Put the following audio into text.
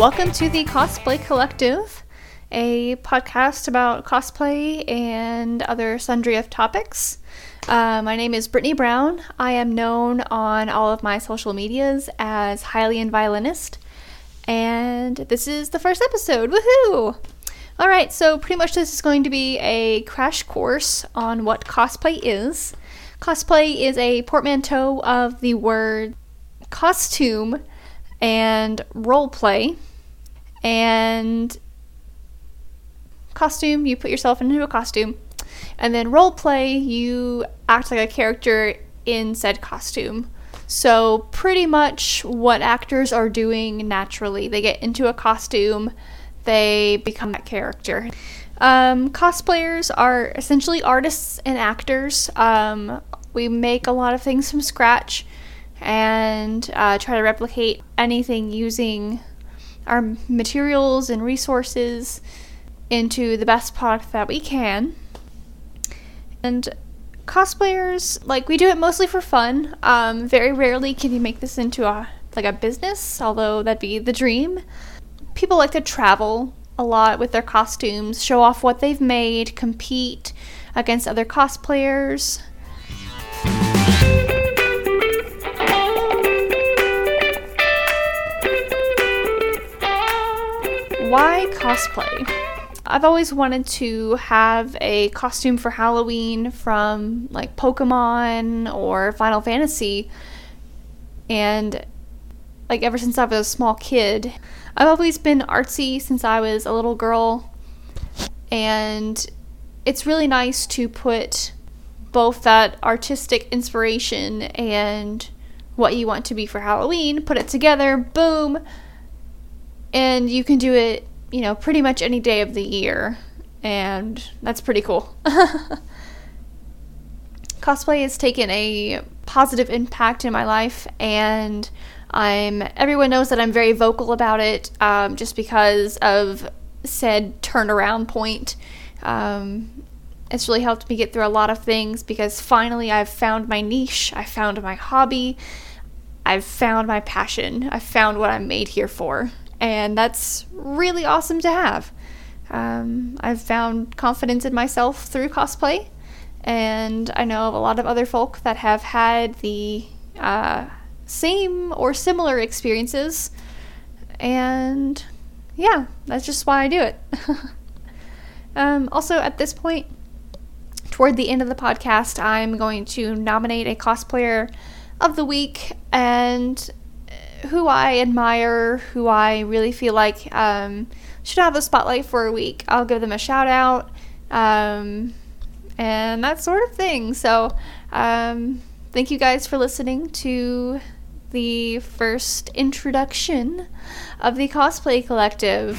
welcome to the Cosplay Collective, a podcast about cosplay and other sundry of topics. Uh, my name is Brittany Brown. I am known on all of my social medias as Hylian Violinist, and this is the first episode. Woohoo! All right, so pretty much this is going to be a crash course on what cosplay is. Cosplay is a portmanteau of the word costume and role play. And costume, you put yourself into a costume. And then role play, you act like a character in said costume. So, pretty much what actors are doing naturally. They get into a costume, they become that character. Um, cosplayers are essentially artists and actors. Um, we make a lot of things from scratch and uh, try to replicate anything using our materials and resources into the best product that we can. And cosplayers, like we do it mostly for fun. Um, very rarely can you make this into a like a business, although that'd be the dream. People like to travel a lot with their costumes, show off what they've made, compete against other cosplayers. Why cosplay? I've always wanted to have a costume for Halloween from like Pokemon or Final Fantasy. And like ever since I was a small kid, I've always been artsy since I was a little girl. And it's really nice to put both that artistic inspiration and what you want to be for Halloween, put it together, boom, and you can do it, you know, pretty much any day of the year, and that's pretty cool. Cosplay has taken a positive impact in my life, and I'm everyone knows that I'm very vocal about it, um, just because of said turnaround point. Um, it's really helped me get through a lot of things because finally I've found my niche, I found my hobby, I've found my passion, I've found what I'm made here for and that's really awesome to have. Um, I've found confidence in myself through cosplay, and I know of a lot of other folk that have had the uh, same or similar experiences, and yeah, that's just why I do it. um, also, at this point, toward the end of the podcast, I'm going to nominate a cosplayer of the week, and who I admire, who I really feel like um, should have the spotlight for a week. I'll give them a shout out um, and that sort of thing. So, um, thank you guys for listening to the first introduction of the Cosplay Collective.